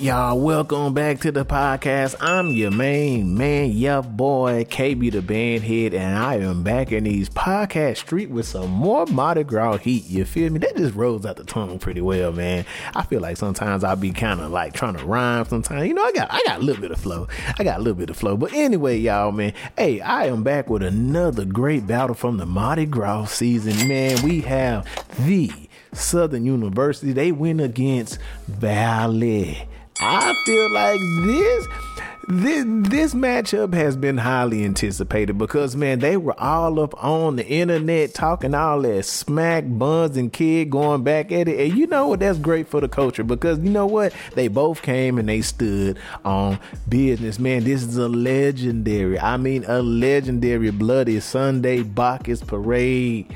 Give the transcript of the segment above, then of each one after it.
y'all. Welcome back to the podcast. I'm your main man, your boy, KB the Bandhead, and I am back in these podcast street with some more Mardi Gras heat. You feel me? That just rolls out the tongue pretty well, man. I feel like sometimes I'll be kind of like trying to rhyme sometimes. You know, I got I got a little bit of flow. I got a little bit of flow. But anyway, y'all, man. Hey, I am back with another great battle from the Mardi Gras season. Man, we have the Southern University. They win against Valley. I feel like this this this matchup has been highly anticipated because man, they were all up on the internet talking all that smack buns and kid going back at it. And you know what? That's great for the culture because you know what? They both came and they stood on business. Man, this is a legendary, I mean a legendary bloody Sunday Bacchus parade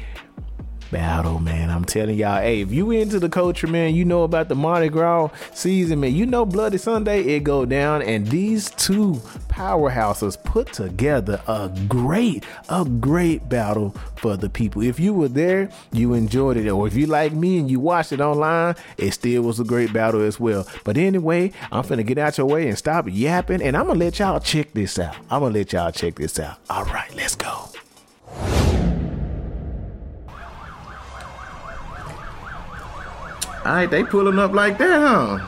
battle, man. I'm telling y'all, hey, if you into the culture, man, you know about the Mardi Gras season, man. You know Bloody Sunday, it go down, and these two powerhouses put together a great, a great battle for the people. If you were there, you enjoyed it, or if you like me and you watched it online, it still was a great battle as well. But anyway, I'm finna get out your way and stop yapping, and I'm gonna let y'all check this out. I'm gonna let y'all check this out. All right, let's go. Alright, they pulling up like that, huh?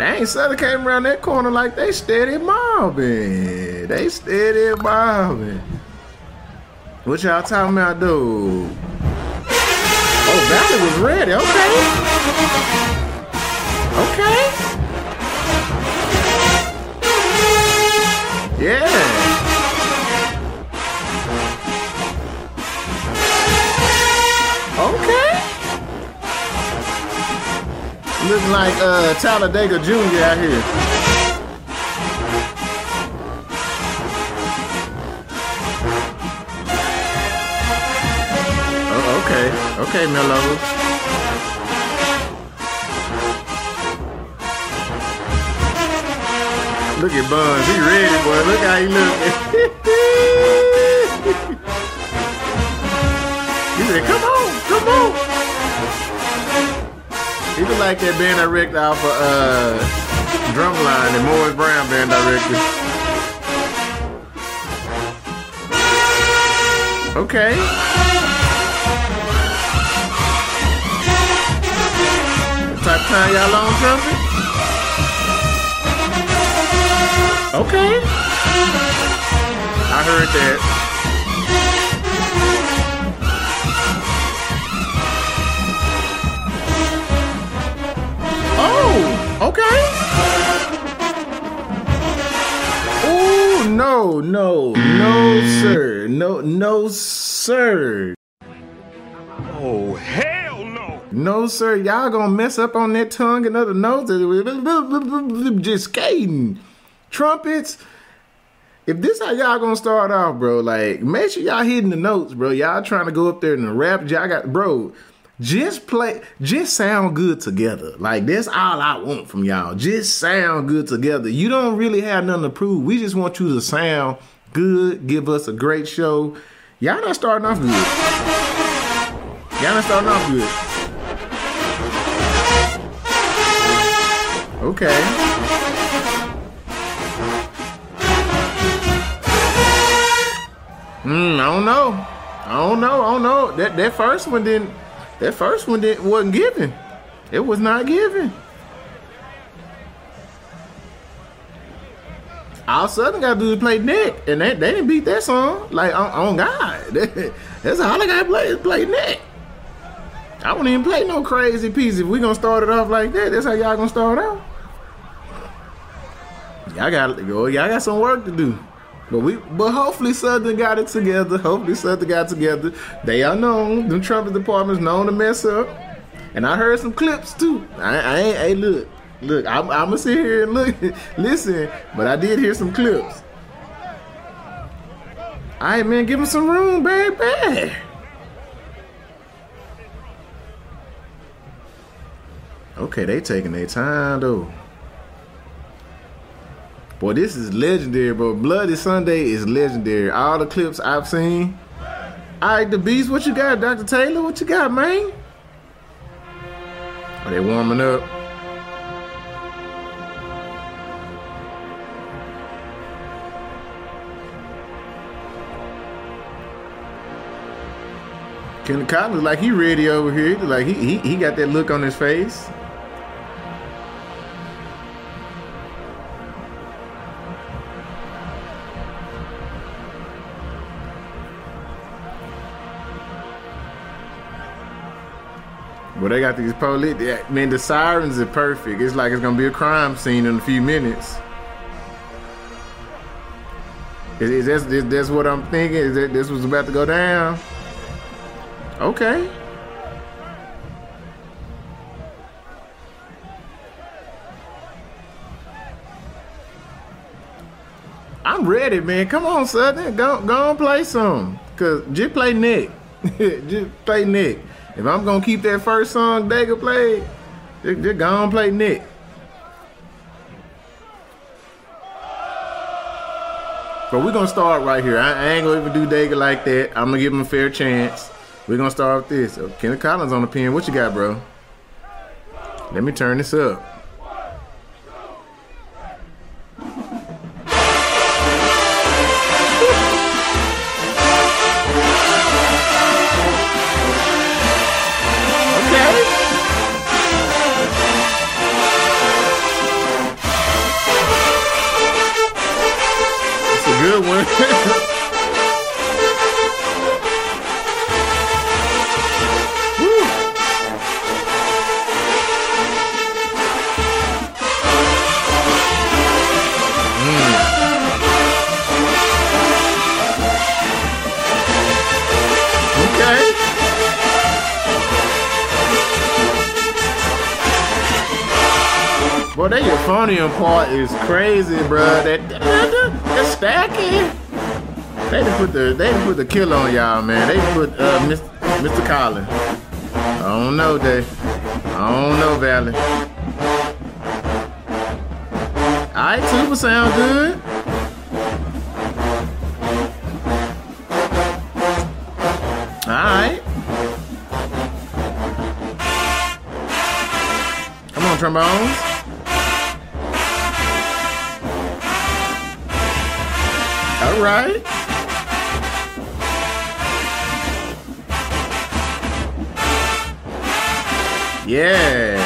Ain't Southern came around that corner like they steady mobbing. They steady mobbing. What y'all talking about, dude? Oh, Valley was ready. Okay. Okay. Yeah. Looking like uh, Talladega Jr. out here. Oh, okay. Okay, Mello. Look at Buns. He ready, boy. Look how he looking. he said, come on, come on. He was like that band director off of uh, Drumline and Morris Brown band director. Okay. What type time y'all on trumpet? Okay. I heard that. Okay. Oh no, no, no, sir. No, no, sir. Oh hell no. No, sir. Y'all gonna mess up on that tongue and other notes. Just skating. Trumpets. If this how y'all gonna start off, bro, like make sure y'all hitting the notes, bro. Y'all trying to go up there and rap. Y'all got, bro just play just sound good together. Like that's all i want from y'all. Just sound good together. You don't really have nothing to prove. We just want you to sound good give us a great show. Y'all not starting off good. Y'all not starting off good. Okay. Hmm, I don't know. I don't know. I don't know. That that first one didn't that first one didn't wasn't given. It was not given. All Southern got to do is play Nick, and they, they didn't beat that song. Like on, on God, that's all I got to play is play Nick. I won't even play no crazy piece. If we gonna start it off like that, that's how y'all gonna start out. Y'all got go. Y'all got some work to do. But we, but hopefully Southern got it together. Hopefully Southern got together. They are known. The trumpet department's known to mess up. And I heard some clips too. I, I ain't. Hey, look, look. I'm, I'm gonna sit here and look, listen. But I did hear some clips. All right, man. Give him some room, baby. Okay, they taking their time though. Boy, this is legendary, bro. Bloody Sunday is legendary. All the clips I've seen. All right, the beast, what you got, Dr. Taylor? What you got, man? Are they warming up? Kenny Collins, like he ready over here. Like he, he he got that look on his face. Well, they got these police. Man, the sirens are perfect. It's like it's gonna be a crime scene in a few minutes. Is, is this what I'm thinking? Is that this was about to go down? Okay. I'm ready, man. Come on, Southern. Go, go and play some. Cause just play Nick. just play Nick. If I'm gonna keep that first song Dega played, they're go and play Nick. But we're gonna start right here. I, I ain't gonna even do Dega like that. I'm gonna give him a fair chance. We're gonna start with this. Uh, so, Kenneth Collins on the pen. What you got, bro? Let me turn this up. Boy, that euphonium part is crazy, bro. That, that, stacking. They done put the they done put the kill on y'all, man. They put uh, Mr. Mr. Collins. I don't know, Dave. I don't know, Valley. Alright, super sound good. Alright. Come on, trombones. Right. Yeah.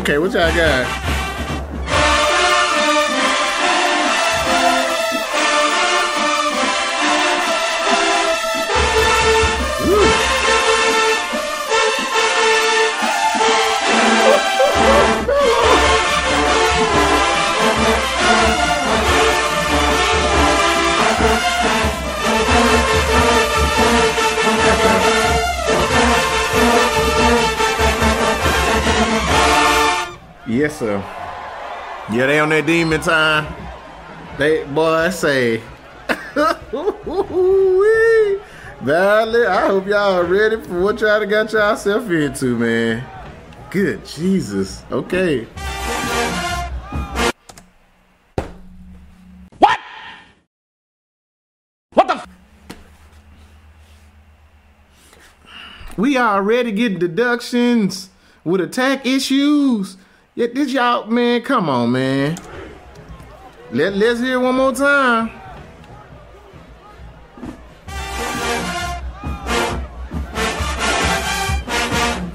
Okay, what y'all got? Yes, sir. Yeah, they on that demon time. They boy I say Valley, I hope y'all are ready for what y'all got yourself into, man. Good Jesus. Okay. What? What the? F- we already getting deductions with attack issues. Yeah, this y'all, man, come on, man. Let, let's hear it one more time.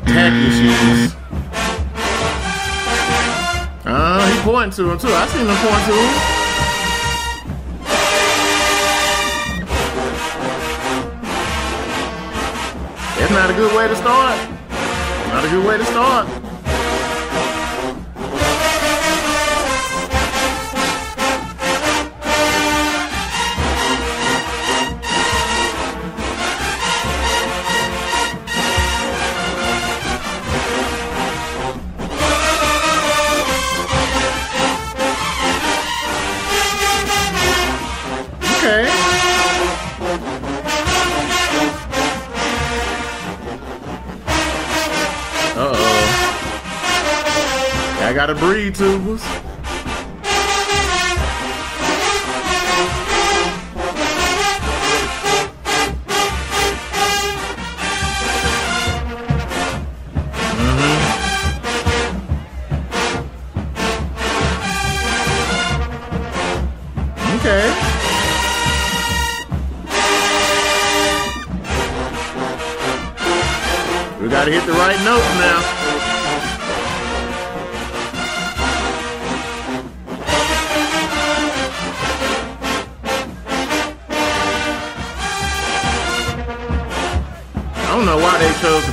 Issues. Uh, he pointing to him too. I seen him point to him. That's not a good way to start. Not a good way to start. I gotta breathe, tubers.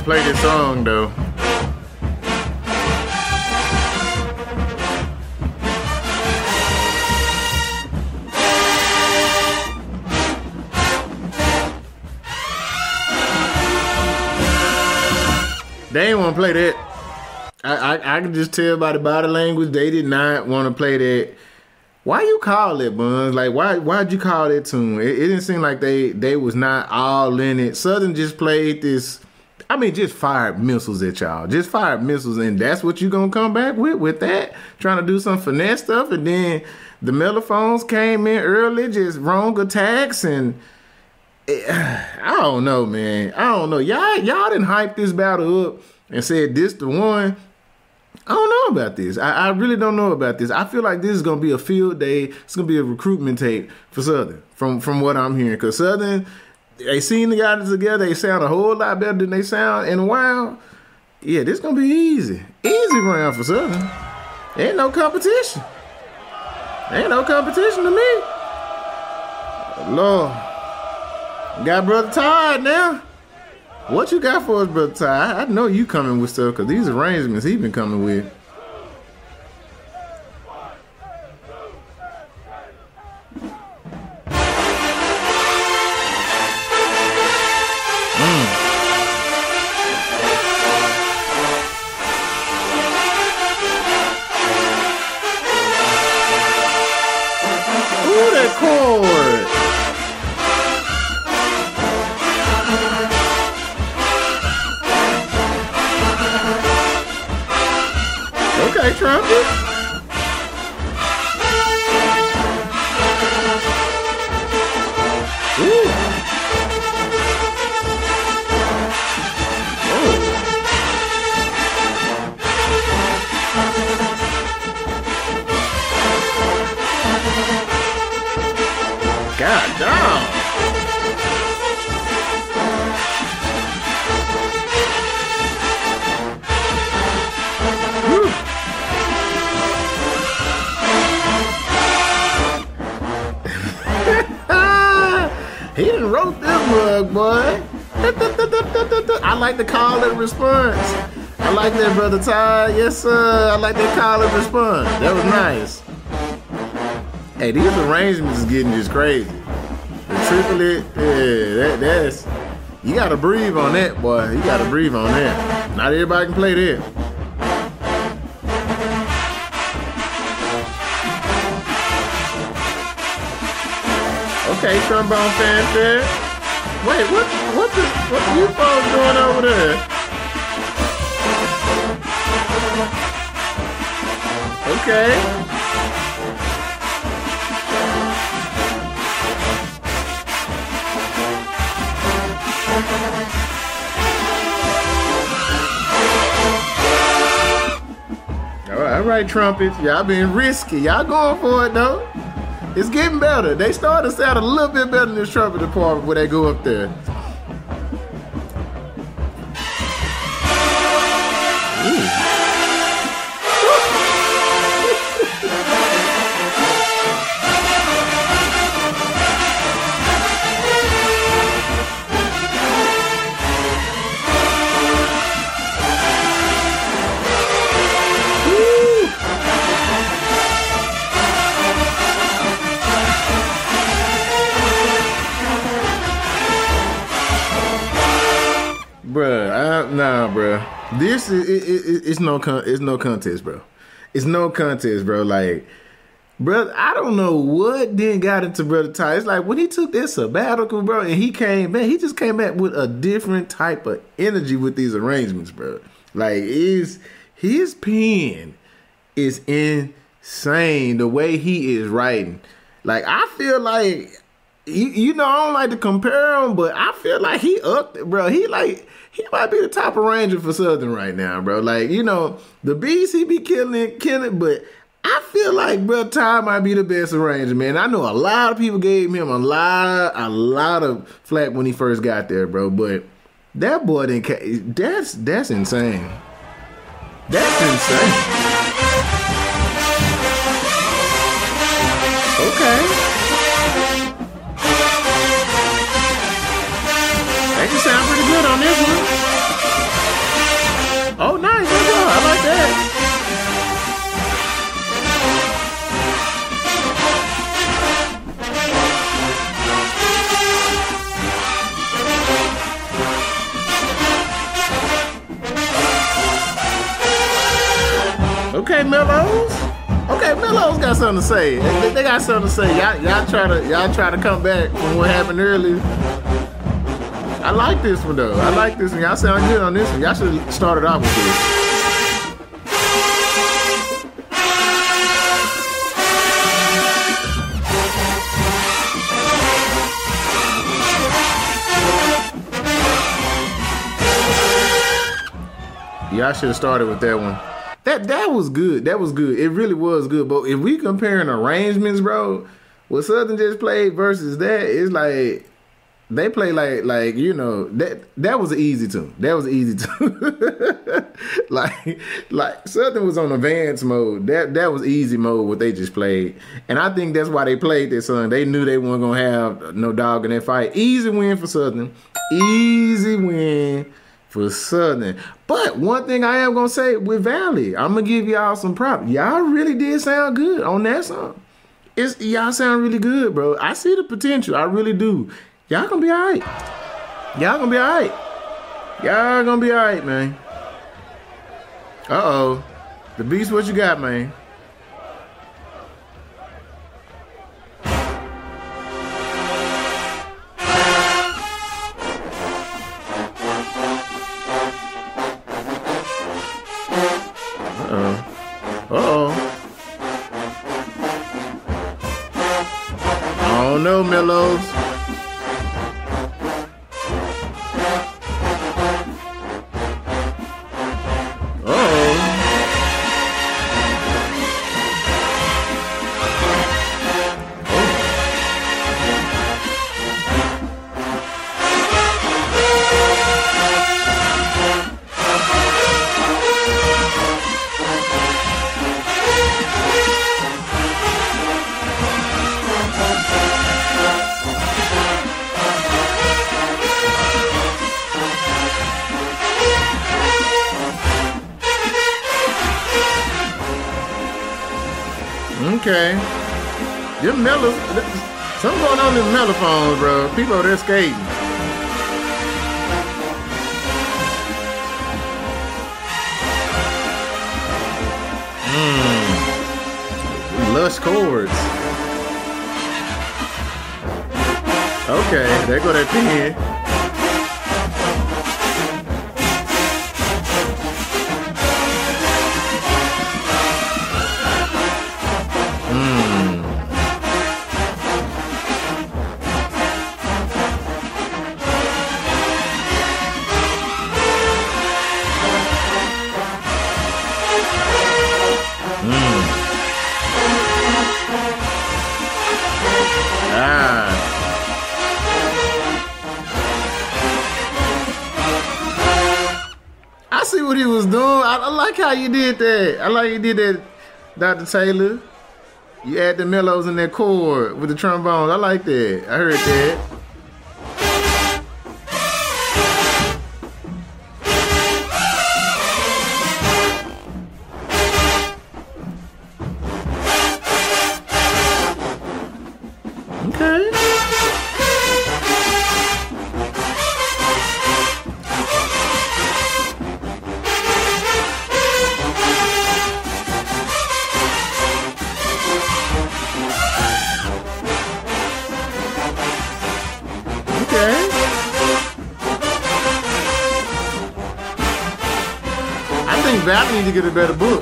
Play this song though. They ain't want to play that. I, I I can just tell by the body language they did not want to play that. Why you call it, Buns? Like why why'd you call that tune? It, it didn't seem like they they was not all in it. Southern just played this. I mean, just fired missiles at y'all. Just fired missiles, and that's what you gonna come back with with that? Trying to do some finesse stuff, and then the mellophones came in early, just wrong attacks, and eh, I don't know, man. I don't know. Y'all, y'all didn't hype this battle up and said this the one. I don't know about this. I, I, really don't know about this. I feel like this is gonna be a field day. It's gonna be a recruitment tape for Southern, from from what I'm hearing. Cause Southern, they seen the guys together. They sound a whole lot better than they sound in a while. Yeah, this gonna be easy, easy round for Southern. Ain't no competition. Ain't no competition to me. Lord. Got brother Todd now. What you got for us, brother Todd? I know you coming with stuff because these arrangements he been coming with. Ooh, Yes, sir. I like that call and response. That was nice. Hey, these arrangements is getting just crazy. The triplet, yeah, that, that's you gotta breathe on that, boy. You gotta breathe on that. Not everybody can play that. Okay, trombone fanfare. Wait, what? What the? What you folks doing over there? Okay. All right, trumpets. Y'all being risky. Y'all going for it though. It's getting better. They started to sound a little bit better in this trumpet department when they go up there. This is it, it, it- it's no con, it's no contest, bro. It's no contest, bro. Like, brother, I don't know what then got into brother Ty. It's like when he took that sabbatical, bro, and he came back, he just came back with a different type of energy with these arrangements, bro. Like, is his pen is insane the way he is writing. Like, I feel like you, you know, I don't like to compare him, but I feel like he up, bro. He like he might be the top arranger for Southern right now, bro. Like you know, the beast he be killing, killing, but I feel like bro Ty might be the best arranger, man. I know a lot of people gave him a lot, a lot of flack when he first got there, bro. But That boy didn't. That's that's insane. That's insane. Okay. Got something to say. They, they got something to say. Y'all, y'all try to y'all try to come back from what happened earlier. I like this one though. I like this one. Y'all sound good on this one. Y'all should have started off with this. Y'all should have started with that one. That that was good. That was good. It really was good. But if we comparing arrangements, bro, what Southern just played versus that, it's like they play like like you know that that was easy tune. That was easy tune. like like Southern was on advanced mode. That that was easy mode. What they just played, and I think that's why they played this song. They knew they weren't gonna have no dog in that fight. Easy win for Southern. Easy win for Southern. But one thing I am gonna say with Valley, I'm gonna give y'all some props. Y'all really did sound good on that song. It's y'all sound really good, bro. I see the potential. I really do. Y'all gonna be alright. Y'all gonna be alright. Y'all gonna be alright, man. Uh oh. The beast, what you got, man? People are there skating. Mmm. Lush chords. Okay, there go that pen. Like how you did that. I like you did that, Dr. Taylor. You add the mellows in that chord with the trombones. I like that. I heard that. Get a better book.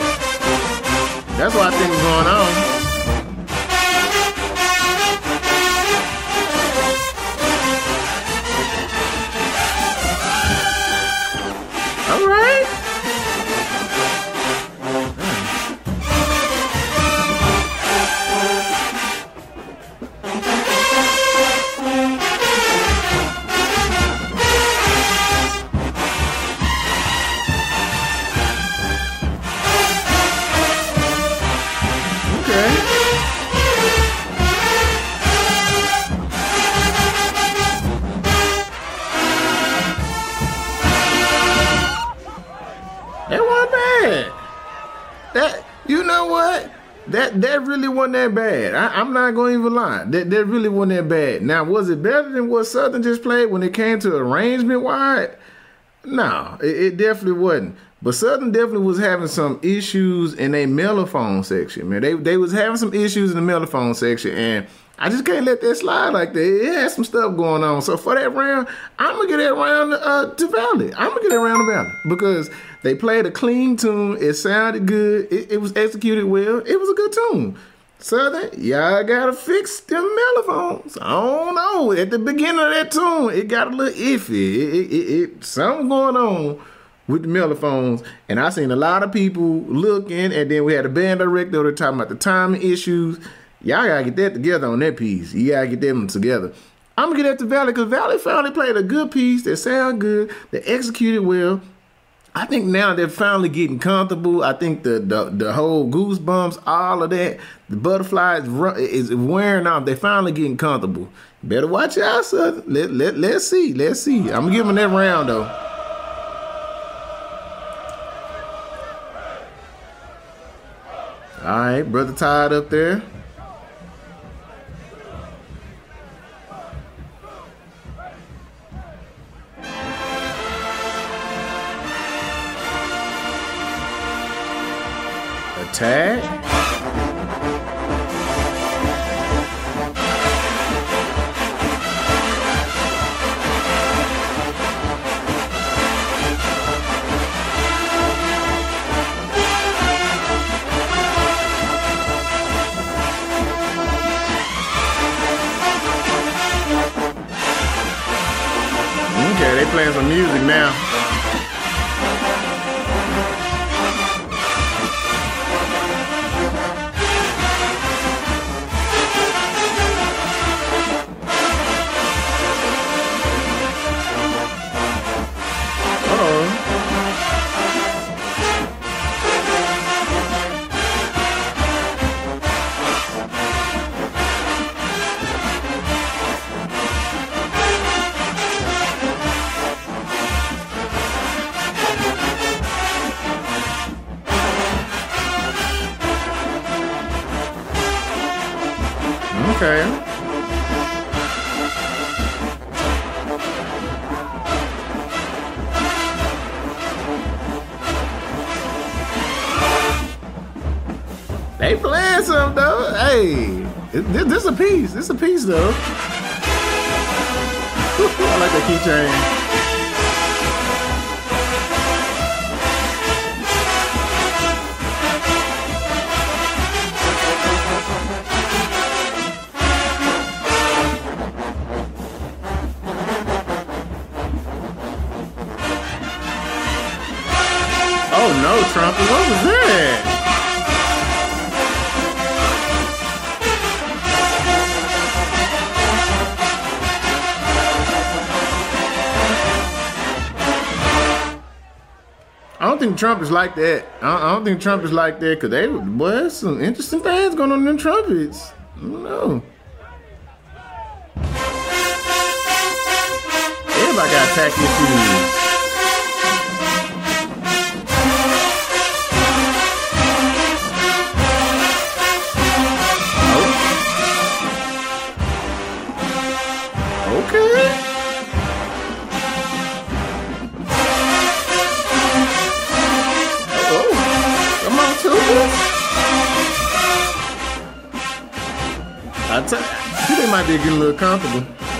Wasn't that bad. I, am not going to even lie. That that really wasn't that bad. Now, was it better than what Southern just played when it came to arrangement wide? No, it, it definitely wasn't. But Southern definitely was having some issues in a mellophone section, man. They they was having some issues in the mellophone section, and I just can't let that slide like that. It has some stuff going on. So for that round, I'm gonna get that round uh, to Valley. I'm gonna get that round to Valley because they played a clean tune. It sounded good. It, it was executed well. It was a good tune. Southern, y'all gotta fix them mellophones. I don't know. At the beginning of that tune, it got a little iffy. It, it, it, it something going on with the mellophones, and I seen a lot of people looking, and then we had a band director talking about the timing issues. Y'all gotta get that together on that piece. You gotta get them together. I'm gonna get that to Valley because Valley finally played a good piece that sound good, that executed well. I think now they're finally getting comfortable. I think the the, the whole goosebumps, all of that, the butterflies is wearing off. They're finally getting comfortable. Better watch out, son. Let, let, let's see. Let's see. I'm going to give them that round, though. All right, brother tied up there. Attack. They playing some though. Hey, this, this a piece. This a piece though. I like the keychain. Oh no, Trump. What was that? Think Trump is like that. I don't think Trump is like that because they, boy, some interesting things going on in trumpets. I don't know. Everybody got attack issues. Getting a little comfortable.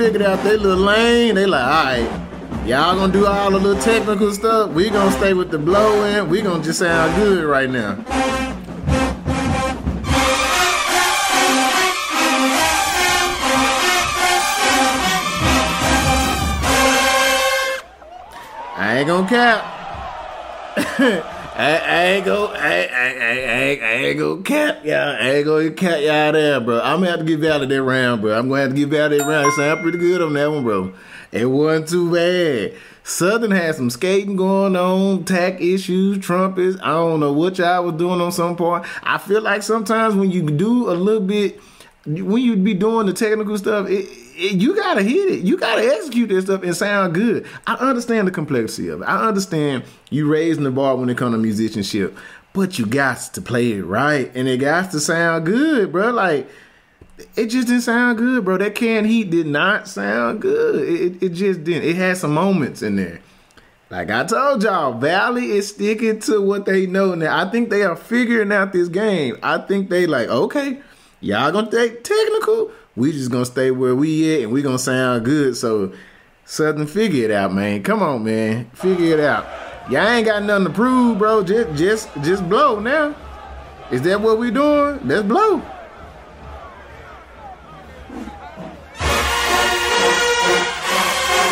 Figured out their little lane. They like, all right, y'all gonna do all the little technical stuff. We gonna stay with the blow in. We gonna just sound good right now. I ain't gonna cap. I, ain't go, I, I, I, I, ain't go cap y'all. I ain't go cap y'all there, bro. I'm gonna have to give y'all that round, bro. I'm gonna have to give y'all that round. It sound pretty good on that one, bro. It wasn't too bad. Southern had some skating going on, tack issues, trumpets. I don't know what y'all was doing on some part. I feel like sometimes when you do a little bit, when you be doing the technical stuff, it, it, you gotta hit it. You gotta execute this stuff and sound good. I understand the complexity of it. I understand you raising the bar when it comes to musicianship, but you got to play it right and it got to sound good, bro. Like it just didn't sound good, bro. That canned heat did not sound good. It, it just didn't. It had some moments in there. Like I told y'all, Valley is sticking to what they know now. I think they are figuring out this game. I think they like, okay, y'all gonna take technical. We just gonna stay where we at and we gonna sound good. So Southern figure it out, man. Come on, man. Figure it out. Y'all ain't got nothing to prove, bro. Just just just blow now. Is that what we doing? Let's blow.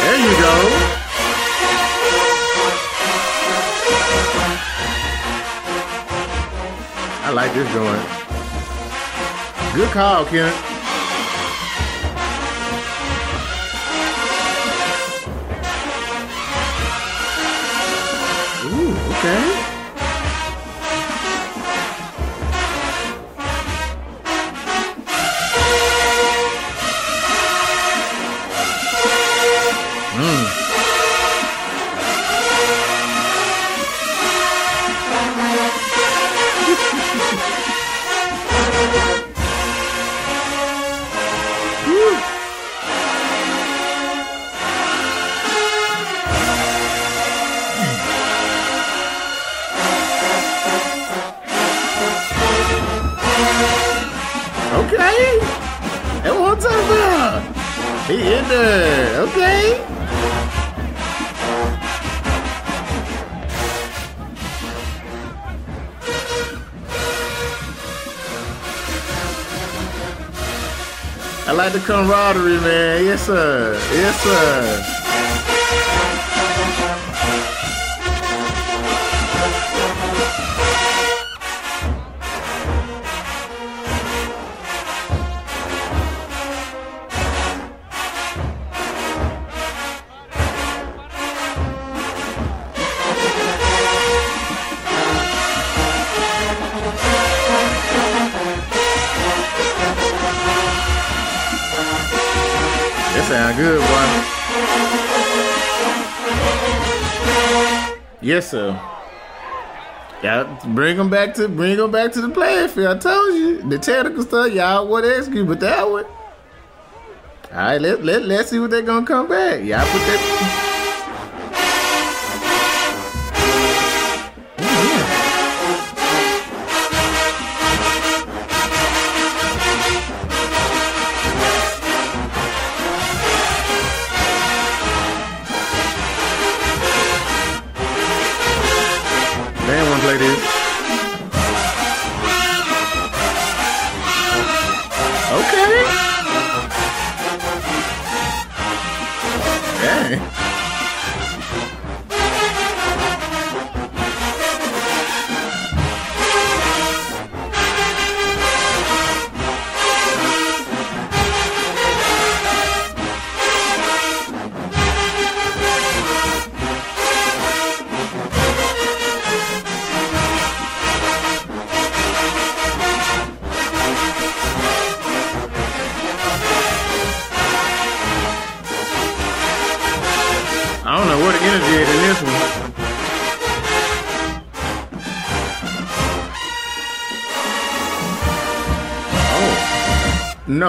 There you go. I like this joint. Good call, Kent. Ooh. Okay. Okay. I like the camaraderie, man. Yes, sir. Yes, sir. Yes, sir. Yeah, bring them back to bring them back to the playing field. I told you the technical stuff, y'all would execute, but that one. All right, let let let's see what they're gonna come back. Y'all put that.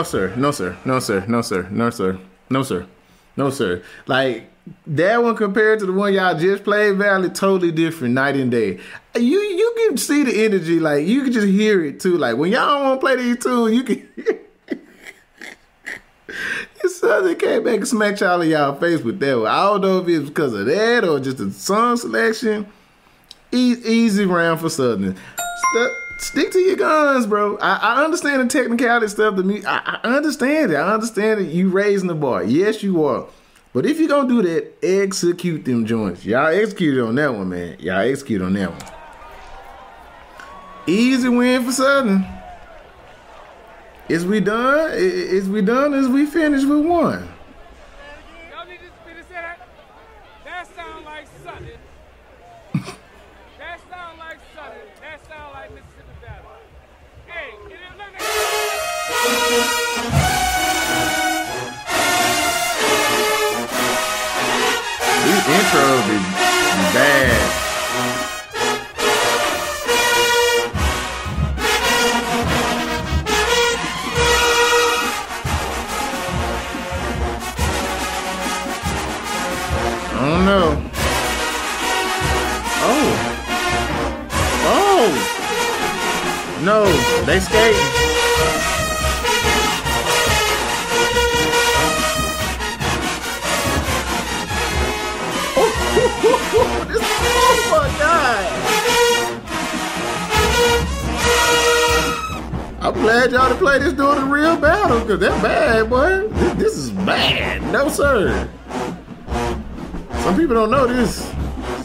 Sir. No, sir. No, sir. No, sir. No, sir. No, sir. No, sir. Like that one compared to the one y'all just played, Valley, totally different, night and day. You you can see the energy, like you can just hear it too. Like when y'all want to play these two, you can. Your Southern came back and smacked y'all in y'all face with that one. I don't know if it's because of that or just the song selection. E- easy round for Southern. St- stick to your guns, bro. I, I understand the technicality stuff. To me, I, I understand it. I understand it. You raising the bar. Yes, you are. But if you're gonna do that, execute them joints. Y'all execute on that one, man. Y'all execute on that one. Easy win for Southern. Is we done? Is we done? Is we finished with one?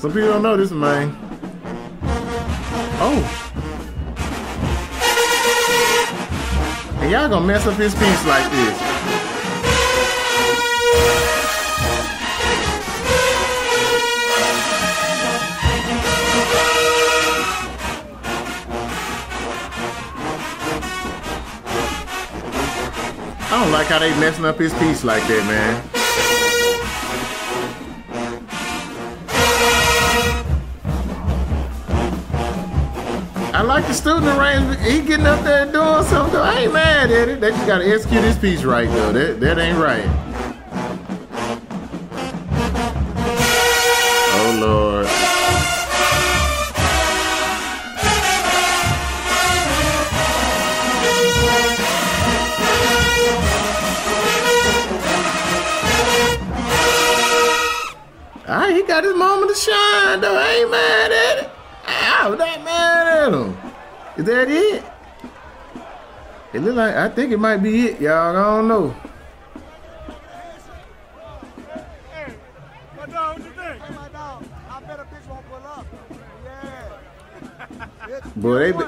Some people don't know this, man. Oh. And y'all gonna mess up his piece like this. I don't like how they messing up his piece like that, man. Like the student arrangement. He getting up there and doing something. I ain't mad at it. They just gotta execute his piece right though. That that ain't right. Is that it? It look like I think it might be it, y'all. I don't know. Hey, my dog, what you think? Hey, my dog, I bet bitch won't pull up. Yeah. It's Boy, they, be,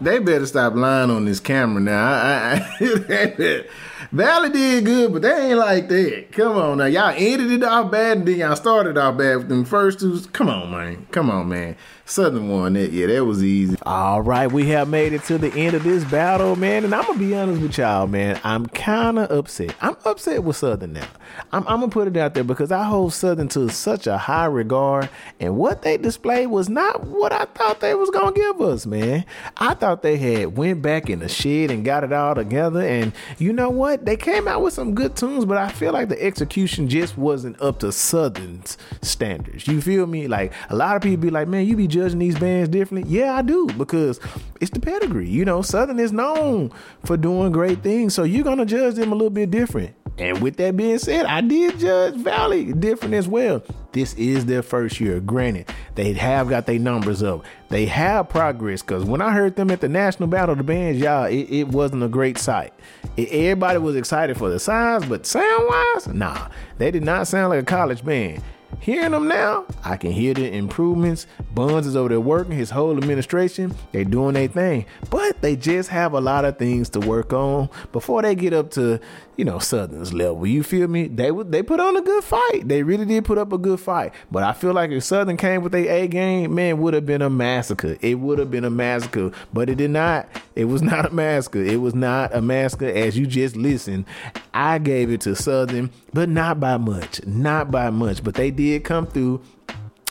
they better stop lying on this camera now. I, I, I, Valley did good, but they ain't like that. Come on now. Y'all ended it off bad and then y'all started off bad with them first two. Come on, man. Come on, man. Southern won that. Yeah, that was easy. All right, we have made it to the end of this battle, man. And I'm gonna be honest with y'all, man. I'm kind of upset. I'm upset with Southern now. I'm, I'm gonna put it out there because I hold Southern to such a high regard, and what they displayed was not what I thought they was gonna give us, man. I thought they had went back in the shed and got it all together, and you know what? They came out with some good tunes, but I feel like the execution just wasn't up to Southern's standards. You feel me? Like a lot of people be like, man, you be judging these bands differently. Yeah, I do because it's the pedigree. You know, Southern is known for doing great things, so you're gonna judge them a little bit different. And with that being said, I did judge Valley different as well. This is their first year. Granted, they have got their numbers up. They have progress because when I heard them at the National Battle of the Bands, y'all, it, it wasn't a great sight. It- everybody was excited for the size, but sound wise, nah, they did not sound like a college band. Hearing them now, I can hear the improvements. Buns is over there working, his whole administration, they doing their thing. But they just have a lot of things to work on before they get up to, you know, Southern's level. You feel me? They would they put on a good fight. They really did put up a good fight. But I feel like if Southern came with their A game, man, would have been a massacre. It would have been a massacre. But it did not. It was not a massacre. It was not a massacre as you just listened. I gave it to Southern, but not by much. Not by much. But they did come through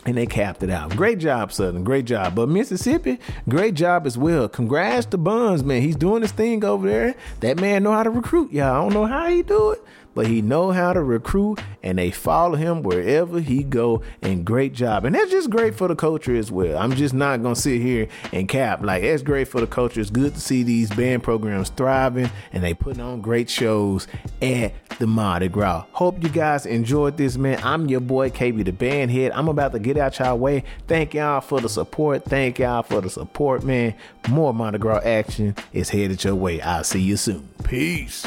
and they capped it out. Great job, Southern. Great job. But Mississippi, great job as well. Congrats to Buns, man. He's doing his thing over there. That man know how to recruit, y'all. I don't know how he do it, but he know how to recruit, and they follow him wherever he go. And great job. And that's just great for the culture as well. I'm just not gonna sit here and cap. Like that's great for the culture. It's good to see these band programs thriving, and they putting on great shows at the Mardi Gras. Hope you guys enjoyed this, man. I'm your boy KB, the band head. I'm about to get out y'all way. Thank y'all for the support. Thank y'all for the support, man. More Mardi Gras action is headed your way. I'll see you soon. Peace.